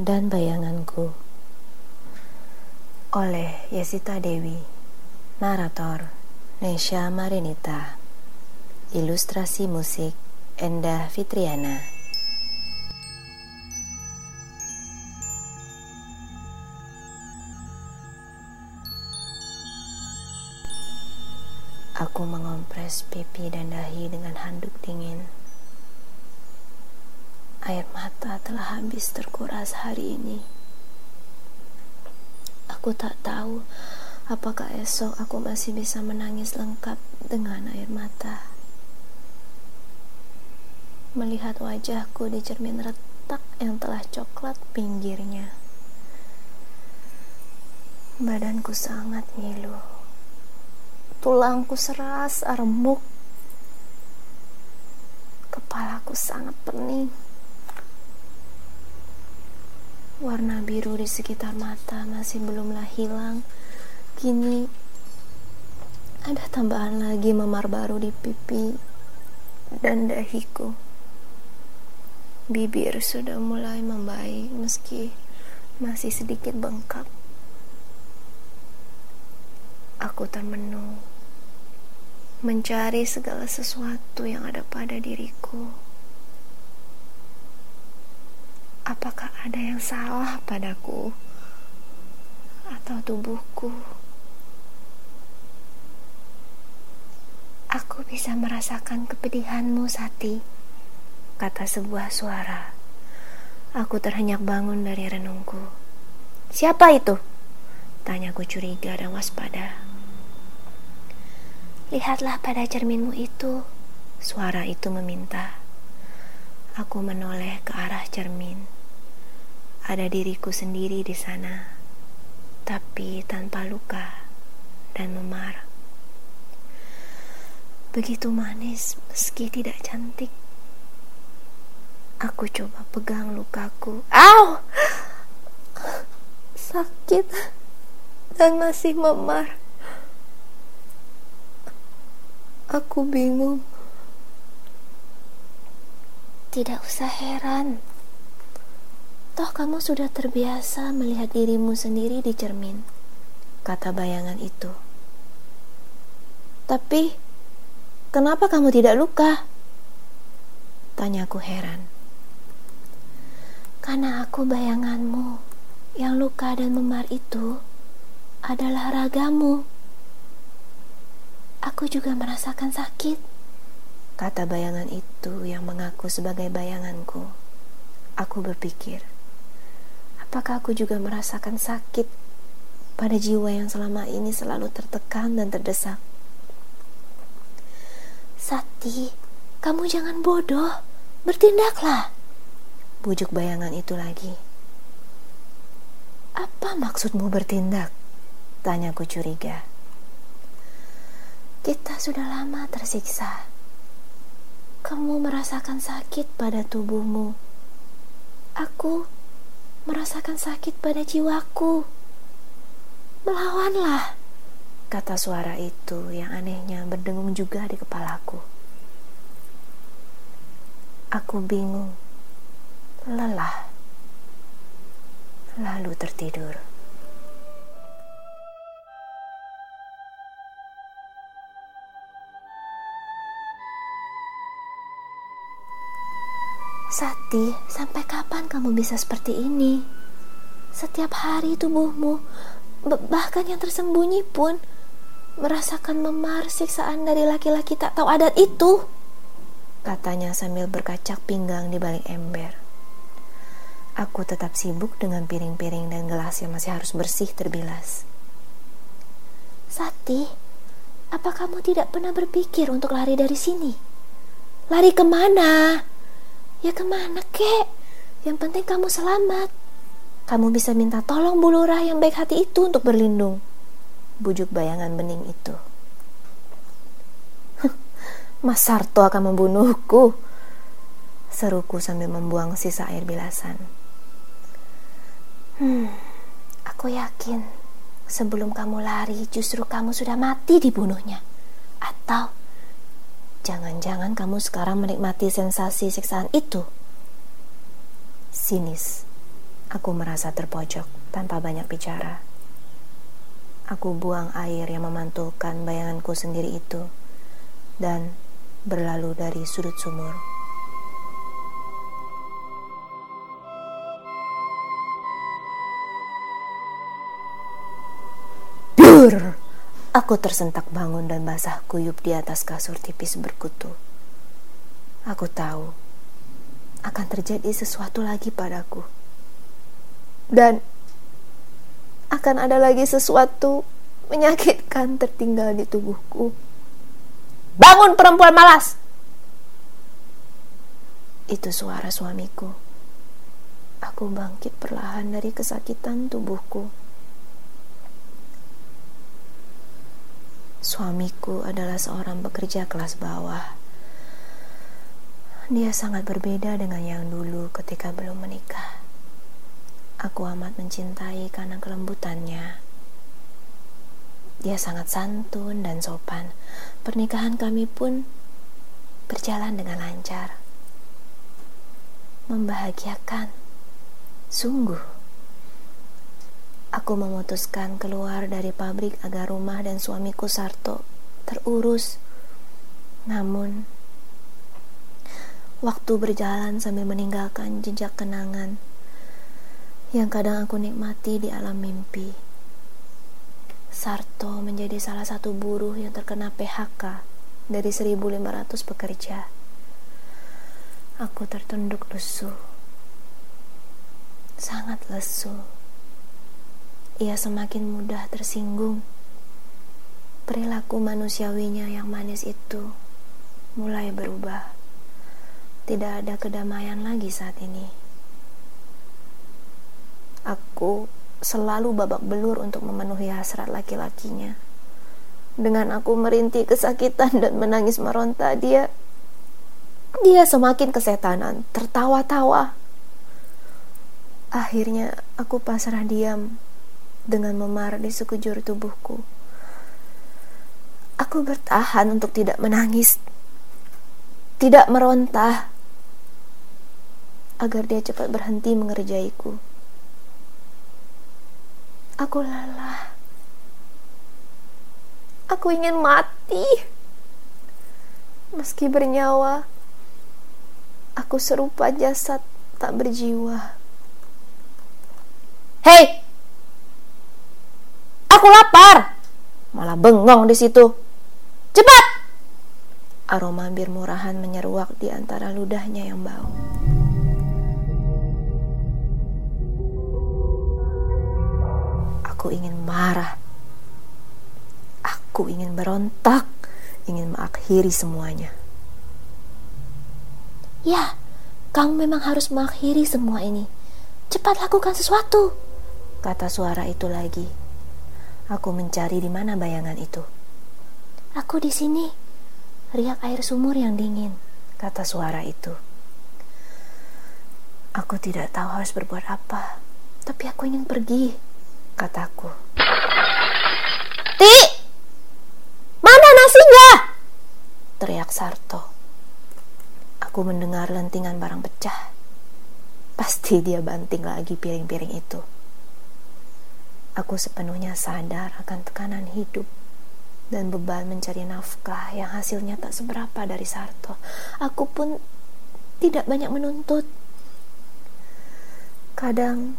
dan bayanganku. Oleh Yesita Dewi narator Nesha Marinita. Ilustrasi musik Endah Fitriana. Aku mengompres pipi dan habis terkuras hari ini. Aku tak tahu apakah esok aku masih bisa menangis lengkap dengan air mata. Melihat wajahku di cermin retak yang telah coklat pinggirnya. Badanku sangat ngilu tulangku seras remuk kepalaku sangat pening warna biru di sekitar mata masih belumlah hilang. Kini ada tambahan lagi memar baru di pipi dan dahiku. Bibir sudah mulai membaik meski masih sedikit bengkak. Aku termenung mencari segala sesuatu yang ada pada diriku. Apakah ada yang salah padaku atau tubuhku? Aku bisa merasakan kepedihanmu, Sati, kata sebuah suara. Aku terhenyak bangun dari renungku. Siapa itu? Tanyaku curiga dan waspada. Lihatlah pada cerminmu itu, suara itu meminta. Aku menoleh ke arah cermin. Ada diriku sendiri di sana, tapi tanpa luka dan memar. Begitu manis meski tidak cantik. Aku coba pegang lukaku. Au! Sakit dan masih memar. Aku bingung. Tidak usah heran. Toh kamu sudah terbiasa melihat dirimu sendiri di cermin, kata bayangan itu. Tapi, kenapa kamu tidak luka? Tanyaku heran. Karena aku bayanganmu yang luka dan memar itu adalah ragamu. Aku juga merasakan sakit, kata bayangan itu yang mengaku sebagai bayanganku. Aku berpikir, apakah aku juga merasakan sakit pada jiwa yang selama ini selalu tertekan dan terdesak? Sati, kamu jangan bodoh, bertindaklah. Bujuk bayangan itu lagi. Apa maksudmu bertindak? Tanyaku curiga. Kita sudah lama tersiksa. Kamu merasakan sakit pada tubuhmu. Aku merasakan sakit pada jiwaku. Melawanlah, kata suara itu yang anehnya berdengung juga di kepalaku. Aku bingung, lelah, lalu tertidur. Sati, sampai kapan kamu bisa seperti ini? Setiap hari tubuhmu, bahkan yang tersembunyi pun, merasakan memar siksaan dari laki-laki tak tahu adat itu. Katanya sambil berkacak pinggang di balik ember. Aku tetap sibuk dengan piring-piring dan gelas yang masih harus bersih terbilas. Sati, apa kamu tidak pernah berpikir untuk lari dari sini? Lari ke mana? Ya ke mana kek? Yang penting kamu selamat. Kamu bisa minta tolong bulurah yang baik hati itu untuk berlindung. Bujuk bayangan bening itu. Mas Sarto akan membunuhku. Seruku sambil membuang sisa air bilasan. Hmm, aku yakin sebelum kamu lari justru kamu sudah mati dibunuhnya. Atau Jangan-jangan kamu sekarang menikmati sensasi siksaan itu. Sinis. Aku merasa terpojok tanpa banyak bicara. Aku buang air yang memantulkan bayanganku sendiri itu dan berlalu dari sudut sumur. Aku tersentak bangun dan basah kuyup di atas kasur tipis berkutu. Aku tahu akan terjadi sesuatu lagi padaku dan akan ada lagi sesuatu menyakitkan tertinggal di tubuhku. Bangun perempuan malas! Itu suara suamiku. Aku bangkit perlahan dari kesakitan tubuhku. Suamiku adalah seorang pekerja kelas bawah. Dia sangat berbeda dengan yang dulu ketika belum menikah. Aku amat mencintai karena kelembutannya. Dia sangat santun dan sopan. Pernikahan kami pun berjalan dengan lancar. Membahagiakan. Sungguh. Aku memutuskan keluar dari pabrik agar rumah dan suamiku Sarto terurus. Namun, waktu berjalan sambil meninggalkan jejak kenangan yang kadang aku nikmati di alam mimpi. Sarto menjadi salah satu buruh yang terkena PHK dari 1500 pekerja. Aku tertunduk lesu. Sangat lesu. Ia semakin mudah tersinggung. Perilaku manusiawinya yang manis itu mulai berubah. Tidak ada kedamaian lagi saat ini. Aku selalu babak belur untuk memenuhi hasrat laki-lakinya. Dengan aku merintih kesakitan dan menangis meronta, dia dia semakin kesetanan, tertawa-tawa. Akhirnya aku pasrah diam dengan memar di sekujur tubuhku. Aku bertahan untuk tidak menangis, tidak meronta, agar dia cepat berhenti mengerjaiku. Aku lelah. Aku ingin mati. Meski bernyawa, aku serupa jasad tak berjiwa. Hei! Aku lapar. Malah bengong di situ. Cepat! Aroma bir murahan menyeruak di antara ludahnya yang bau. Aku ingin marah. Aku ingin berontak, ingin mengakhiri semuanya. Ya, kamu memang harus mengakhiri semua ini. Cepat lakukan sesuatu, kata suara itu lagi. Aku mencari di mana bayangan itu. Aku di sini, riak air sumur yang dingin, kata suara itu. Aku tidak tahu harus berbuat apa, tapi aku ingin pergi kataku. Ti! Mana nasinya? Teriak Sarto. Aku mendengar lentingan barang pecah. Pasti dia banting lagi piring-piring itu. Aku sepenuhnya sadar akan tekanan hidup dan beban mencari nafkah yang hasilnya tak seberapa dari Sarto. Aku pun tidak banyak menuntut. Kadang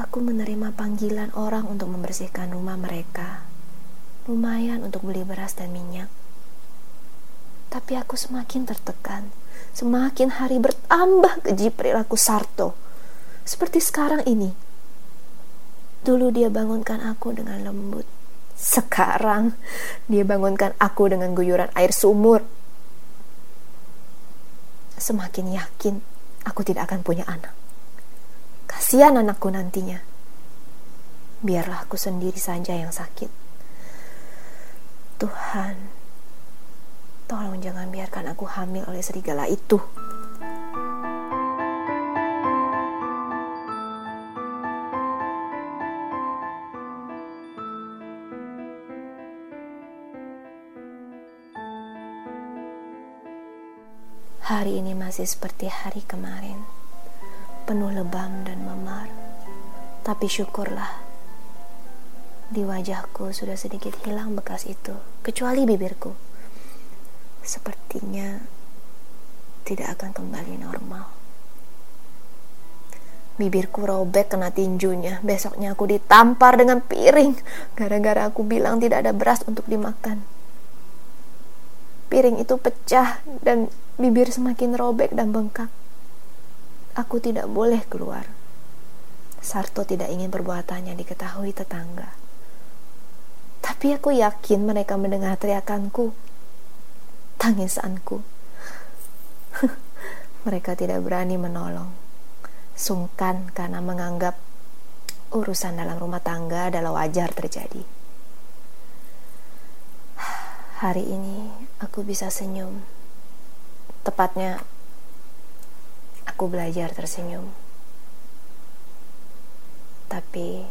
aku menerima panggilan orang untuk membersihkan rumah mereka. Lumayan untuk beli beras dan minyak. Tapi aku semakin tertekan. Semakin hari bertambah keji perilaku Sarto. Seperti sekarang ini. Dulu dia bangunkan aku dengan lembut. Sekarang dia bangunkan aku dengan guyuran air sumur. Semakin yakin aku tidak akan punya anak. Kasihan anakku nantinya. Biarlah aku sendiri saja yang sakit. Tuhan, tolong jangan biarkan aku hamil oleh serigala itu. Hari ini masih seperti hari kemarin penuh lebam dan memar. Tapi syukurlah, di wajahku sudah sedikit hilang bekas itu, kecuali bibirku. Sepertinya tidak akan kembali normal. Bibirku robek kena tinjunya. Besoknya aku ditampar dengan piring gara-gara aku bilang tidak ada beras untuk dimakan. Piring itu pecah dan bibir semakin robek dan bengkak. Aku tidak boleh keluar. Sarto tidak ingin perbuatannya diketahui tetangga. Tapi aku yakin mereka mendengar teriakanku, tangisanku. mereka tidak berani menolong. Sungkan karena menganggap urusan dalam rumah tangga adalah wajar terjadi. Hari ini aku bisa senyum. Tepatnya, aku belajar tersenyum. Tapi,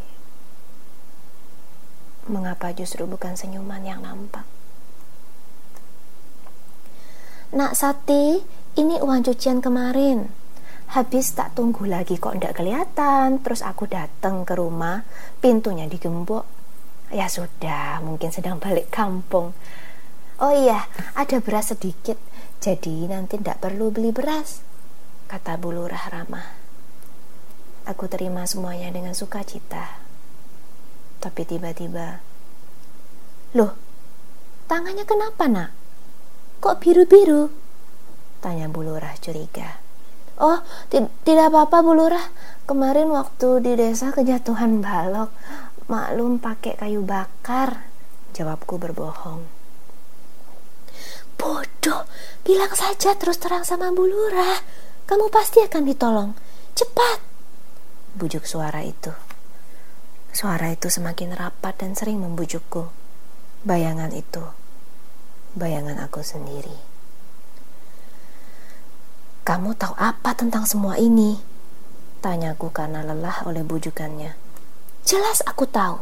mengapa justru bukan senyuman yang nampak? Nak Sati, ini uang cucian kemarin. Habis tak tunggu lagi kok ndak kelihatan. Terus aku datang ke rumah, pintunya digembok. Ya sudah, mungkin sedang balik kampung. Oh iya, ada beras sedikit, jadi nanti tidak perlu beli beras, kata Bu Lurah ramah. Aku terima semuanya dengan sukacita. Tapi tiba-tiba, loh, tangannya kenapa nak? Kok biru-biru? Tanya Bu Lurah curiga. Oh, tidak apa-apa Bu Lurah. Kemarin waktu di desa kejatuhan balok, maklum pakai kayu bakar. Jawabku berbohong. Bodoh, bilang saja terus terang sama Bu Lurah. Kamu pasti akan ditolong. Cepat. Bujuk suara itu. Suara itu semakin rapat dan sering membujukku. Bayangan itu. Bayangan aku sendiri. Kamu tahu apa tentang semua ini? Tanyaku karena lelah oleh bujukannya. Jelas aku tahu.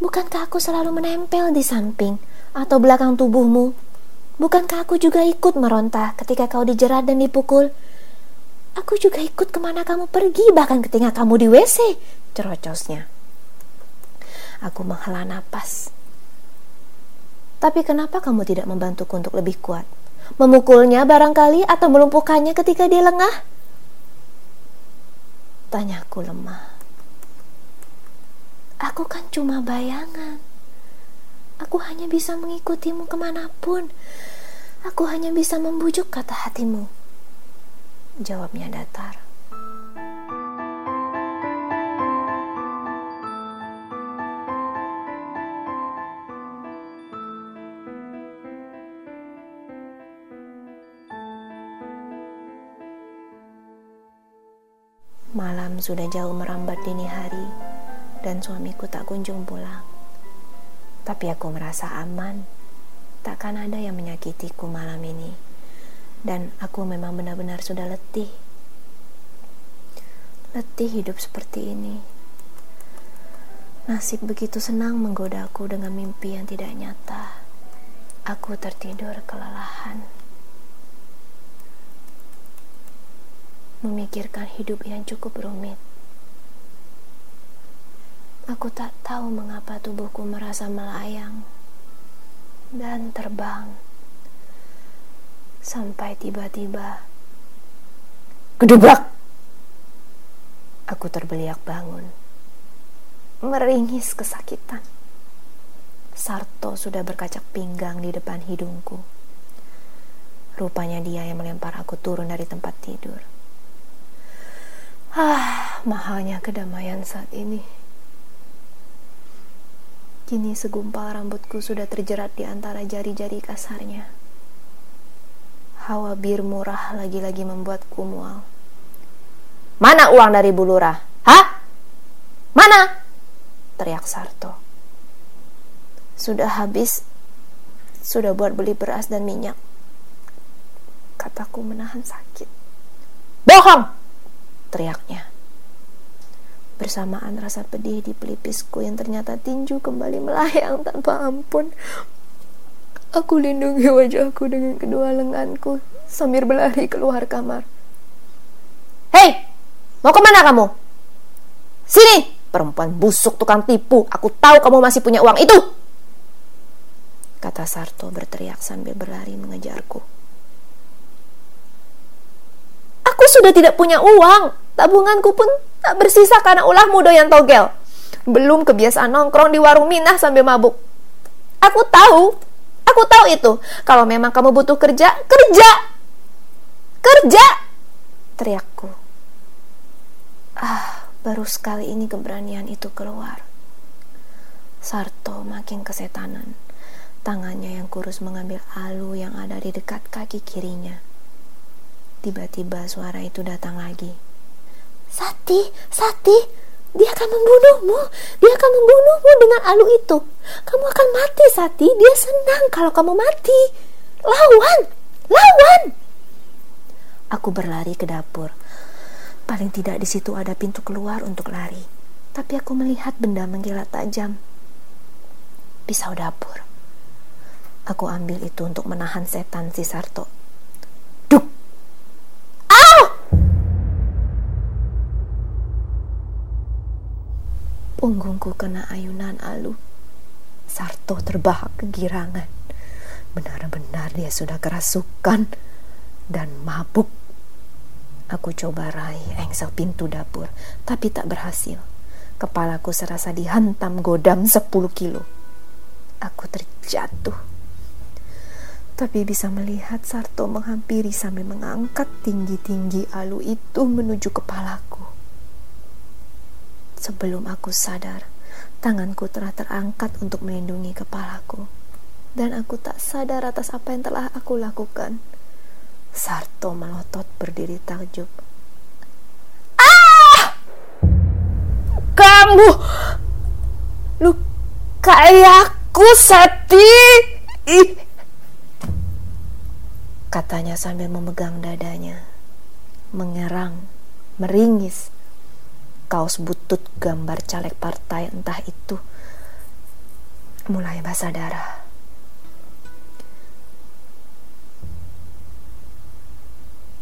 Bukankah aku selalu menempel di samping atau belakang tubuhmu Bukankah aku juga ikut meronta ketika kau dijerat dan dipukul? Aku juga ikut ke mana kamu pergi, bahkan ketika kamu di WC, cerocosnya. Aku menghela napas. Tapi kenapa kamu tidak membantuku untuk lebih kuat? Memukulnya barangkali atau melumpuhkannya ketika dia lengah? Tanyaku lemah. Aku kan cuma bayangan. Aku hanya bisa mengikutimu ke mana pun. Aku hanya bisa membujuk kata hatimu. Jawabnya datar. Malam sudah jauh merambat dini hari dan suamiku tak kunjung pulang. Tapi aku merasa aman. Takkan ada yang menyakitiku malam ini. Dan aku memang benar-benar sudah letih. Letih hidup seperti ini. Nasib begitu senang menggodaku dengan mimpi yang tidak nyata. Aku tertidur kelelahan. Memikirkan hidup yang cukup rumit. Aku tak tahu mengapa tubuhku merasa melayang dan terbang sampai tiba-tiba gedebak. Aku terbeliak bangun, meringis kesakitan. Sarto sudah berkacak pinggang di depan hidungku. Rupanya dia yang melempar aku turun dari tempat tidur. Ah, mahalnya kedamaian saat ini. Kini segumpal rambutku sudah terjerat di antara jari-jari kasarnya. Hawa bir murah lagi-lagi membuatku mual. Mana uang dari Bulura? Hah? Mana? Teriak Sarto. Sudah habis, sudah buat beli beras dan minyak. Kataku menahan sakit. Bohong! Teriaknya. Bersamaan rasa pedih di pelipisku yang ternyata tinju kembali melayang tanpa ampun. Aku lindungi wajahku dengan kedua lenganku sambil berlari keluar kamar. Hei! Mau ke mana kamu? Sini, perempuan busuk tukang tipu. Aku tahu kamu masih punya uang itu. Kata Sarto berteriak sambil berlari mengejarku. Aku sudah tidak punya uang. Tabunganku pun tak bersisa karena ulah muda yang togel. Belum kebiasaan nongkrong di warung Minah sambil mabuk. Aku tahu, aku tahu itu. Kalau memang kamu butuh kerja, kerja. Kerja! Teriakku. Ah, baru sekali ini keberanian itu keluar. Sarto makin kesetanan. Tangannya yang kurus mengambil alu yang ada di dekat kaki kirinya. Tiba-tiba suara itu datang lagi. Sati, Sati, dia akan membunuhmu. Dia akan membunuhmu dengan alu itu. Kamu akan mati, Sati. Dia senang kalau kamu mati. Lawan, lawan. Aku berlari ke dapur. Paling tidak di situ ada pintu keluar untuk lari. Tapi aku melihat benda mengkilat tajam. Pisau dapur. Aku ambil itu untuk menahan setan si Sarto. Punggungku kena ayunan alu. Sarto terbahak kegirangan. Benar-benar dia sudah kerasukan dan mabuk. Aku coba raih engsel pintu dapur, tapi tak berhasil. Kepalaku serasa dihantam godam 10 kilo. Aku terjatuh tapi bisa melihat Sarto menghampiri sambil mengangkat tinggi-tinggi alu itu menuju kepalaku. Sebelum aku sadar, tanganku telah terangkat untuk melindungi kepalaku, dan aku tak sadar atas apa yang telah aku lakukan. Sarto melotot berdiri takjub. Ah! Kamu lukai aku, Sati! Ih katanya sambil memegang dadanya. Mengerang, meringis. Kaos butut gambar caleg partai entah itu mulai basah darah.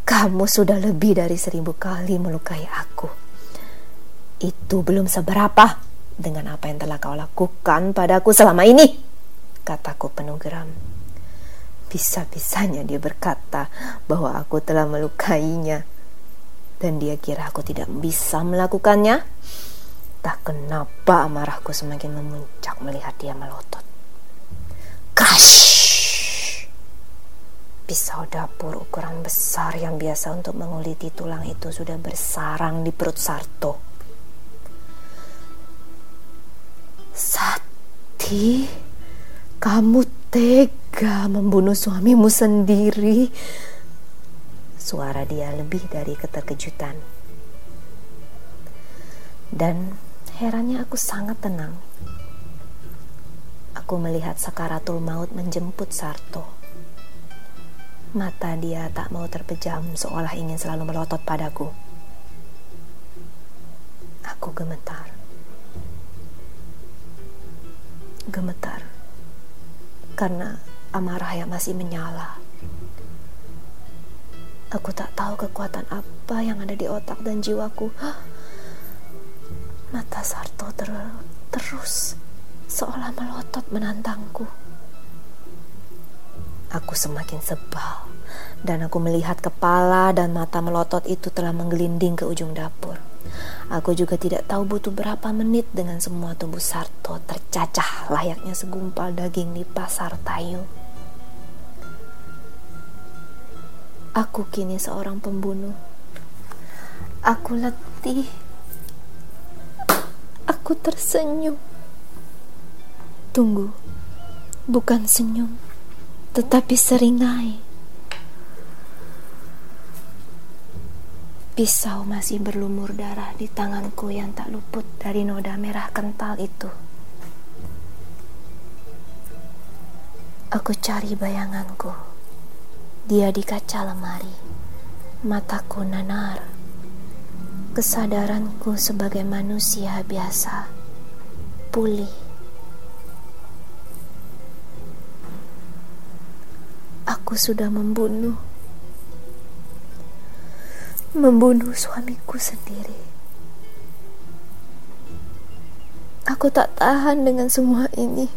Kamu sudah lebih dari seribu kali melukai aku. Itu belum seberapa dengan apa yang telah kau lakukan padaku selama ini, kataku penuh geram. Bisa-bisanya dia berkata bahwa aku telah melukainya dan dia kira aku tidak bisa melakukannya. Tak kenapa amarahku semakin memuncak melihat dia melotot. Crash! Pisau dapur ukuran besar yang biasa untuk menguliti tulang itu sudah bersarang di perut Sarto. Sati, kamu tega tega membunuh suamimu sendiri. Suara dia lebih dari keterkejutan. Dan herannya aku sangat tenang. Aku melihat sakaratul maut menjemput Sarto. Mata dia tak mau terpejam seolah ingin selalu melotot padaku. Aku gemetar. Gemetar. Karena amarah yang masih menyala. Aku tak tahu kekuatan apa yang ada di otak dan jiwaku. Mata Sarto ter terus seolah melotot menantangku. Aku semakin sebal dan aku melihat kepala dan mata melotot itu telah menggelinding ke ujung dapur. Aku juga tidak tahu butuh berapa menit dengan semua tubuh Sarto tercacah layaknya segumpal daging di pasar tayu. Aku kini seorang pembunuh. Aku letih. Aku tersenyum. Tunggu, bukan senyum, tetapi seringai. Pisau masih berlumur darah di tanganku yang tak luput dari noda merah kental itu. Aku cari bayanganku dia di kaca lemari, mataku nanar. Kesadaranku sebagai manusia biasa pulih. Aku sudah membunuh. membunuh suamiku sendiri. Aku tak tahan dengan semua ini.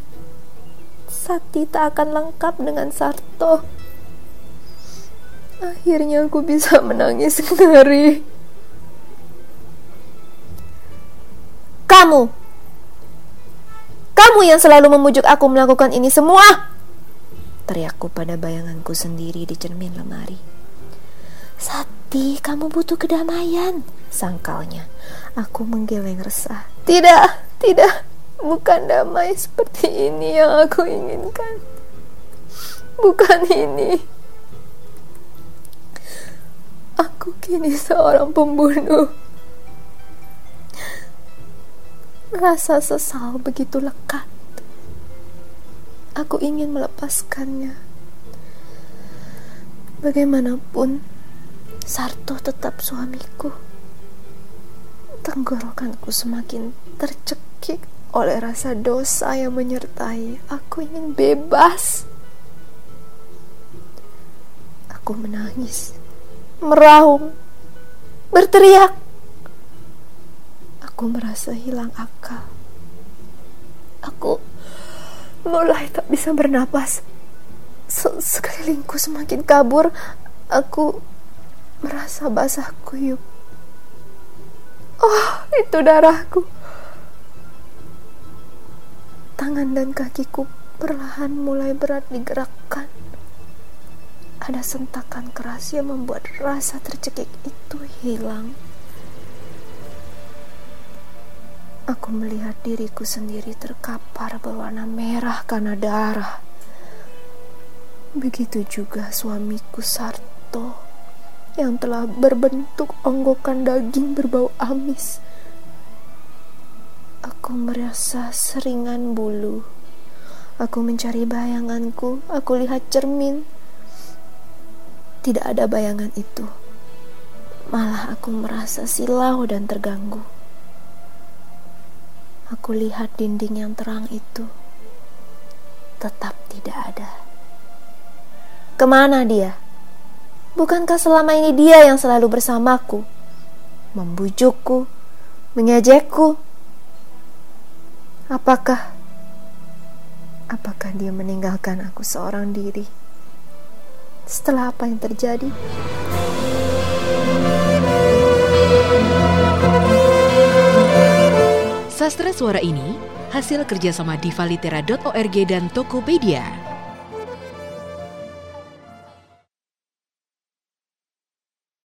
Sati tak akan lengkap dengan Sarto. Akhirnya aku bisa menangis ngeri. Kamu! Kamu yang selalu memujuk aku melakukan ini semua! Teriakku pada bayanganku sendiri di cermin lemari. Sati, kamu butuh kedamaian, sangkalnya. Aku menggeleng resah. Tidak, tidak, bukan damai seperti ini yang aku inginkan. Bukan ini. Aku kini seorang pembunuh. Rasa sesal begitu lekat. Aku ingin melepaskannya. Bagaimanapun, Sarto tetap suamiku. Tenggorokanku semakin tercekik oleh rasa dosa yang menyertai. Aku ingin bebas. Aku menangis, meraung, berteriak. Aku merasa hilang akal. Aku mulai tak bisa bernapas. Sekelilingku semakin kabur. Aku merasa basah kuyup. Oh, itu darahku. Tangan dan kakiku perlahan mulai berat digerakkan. Ada sentakan keras yang membuat rasa tercekik itu hilang. Aku melihat diriku sendiri terkapar berwarna merah karena darah. Begitu juga suamiku Sarto yang telah berbentuk onggokan daging berbau amis. Aku merasa seringan bulu. Aku mencari bayanganku, aku lihat cermin. Tidak ada bayangan itu. Malah aku merasa silau dan terganggu. Aku lihat dinding yang terang itu tetap tidak ada. Ke mana dia? Bukankah selama ini dia yang selalu bersamaku, membujukku, mengejekku? Apakah apakah dia meninggalkan aku seorang diri? Setelah apa yang terjadi? Sastra suara ini hasil kerjasama divalitera.org dan Tokopedia.